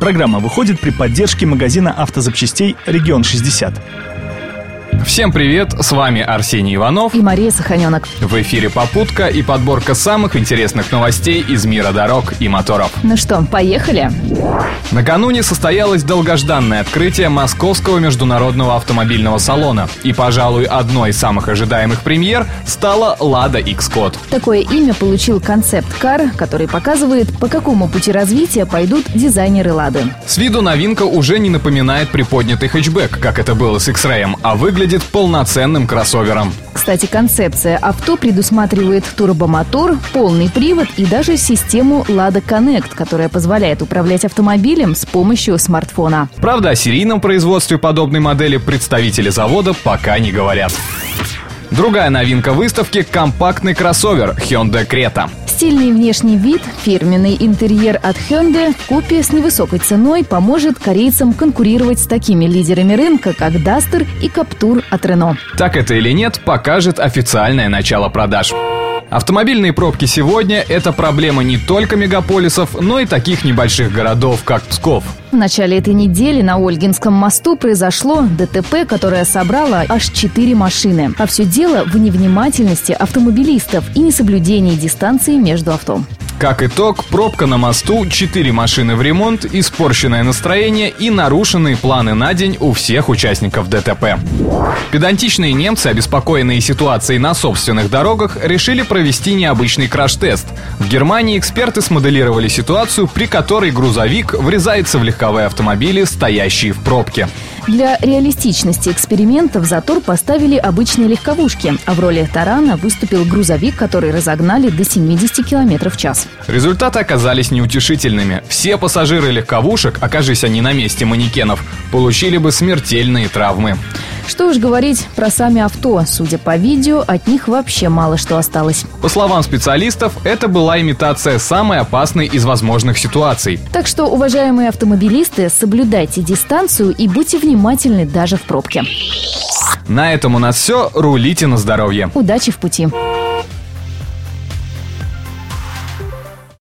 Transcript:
Программа выходит при поддержке магазина автозапчастей «Регион 60». Всем привет, с вами Арсений Иванов и Мария Саханенок. В эфире «Попутка» и подборка самых интересных новостей из мира дорог и моторов. Ну что, поехали? Накануне состоялось долгожданное открытие Московского международного автомобильного салона. И, пожалуй, одной из самых ожидаемых премьер стала «Лада X-Code». Такое имя получил концепт-кар, который показывает, по какому пути развития пойдут дизайнеры «Лады». С виду новинка уже не напоминает приподнятый хэтчбэк, как это было с X-Ray, а выглядит выглядит полноценным кроссовером. Кстати, концепция авто предусматривает турбомотор, полный привод и даже систему Lada Connect, которая позволяет управлять автомобилем с помощью смартфона. Правда, о серийном производстве подобной модели представители завода пока не говорят. Другая новинка выставки – компактный кроссовер Hyundai Creta. Стильный внешний вид, фирменный интерьер от Hyundai в купе с невысокой ценой поможет корейцам конкурировать с такими лидерами рынка, как Duster и Captur от Renault. Так это или нет, покажет официальное начало продаж. Автомобильные пробки сегодня – это проблема не только мегаполисов, но и таких небольших городов, как Псков. В начале этой недели на Ольгинском мосту произошло ДТП, которое собрало аж четыре машины. А все дело в невнимательности автомобилистов и несоблюдении дистанции между авто. Как итог, пробка на мосту, 4 машины в ремонт, испорченное настроение и нарушенные планы на день у всех участников ДТП. Педантичные немцы, обеспокоенные ситуацией на собственных дорогах, решили провести необычный краш-тест. В Германии эксперты смоделировали ситуацию, при которой грузовик врезается в легковые автомобили, стоящие в пробке. Для реалистичности эксперимента в затор поставили обычные легковушки, а в роли тарана выступил грузовик, который разогнали до 70 км в час. Результаты оказались неутешительными. Все пассажиры легковушек, окажись они на месте манекенов, получили бы смертельные травмы. Что уж говорить про сами авто. Судя по видео, от них вообще мало что осталось. По словам специалистов, это была имитация самой опасной из возможных ситуаций. Так что, уважаемые автомобилисты, соблюдайте дистанцию и будьте внимательны даже в пробке. На этом у нас все. Рулите на здоровье. Удачи в пути.